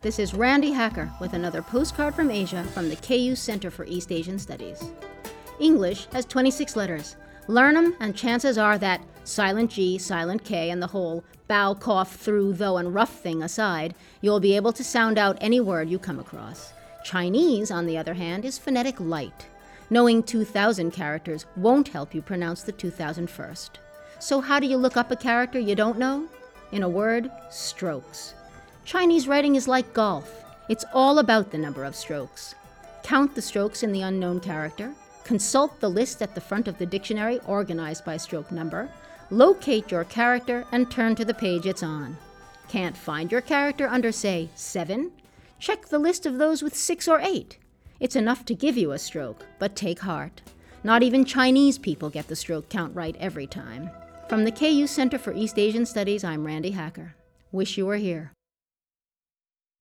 This is Randi Hacker with another postcard from Asia from the KU Center for East Asian Studies. English has 26 letters. Learn them, and chances are that silent G, silent K, and the whole bough, cough, through, though, and rough thing aside, you'll be able to sound out any word you come across. Chinese, on the other hand, is phonetic light. Knowing 2,000 characters won't help you pronounce the 2001st. So, how do you look up a character you don't know? In a word, strokes. Chinese writing is like golf. It's all about the number of strokes. Count the strokes in the unknown character, consult the list at the front of the dictionary organized by stroke number, locate your character, and turn to the page it's on. Can't find your character under, say, 7? Check the list of those with 6 or 8. It's enough to give you a stroke, but take heart. Not even Chinese people get the stroke count right every time. From the KU Center for East Asian Studies, I'm Randi Hacker. Wish you were here.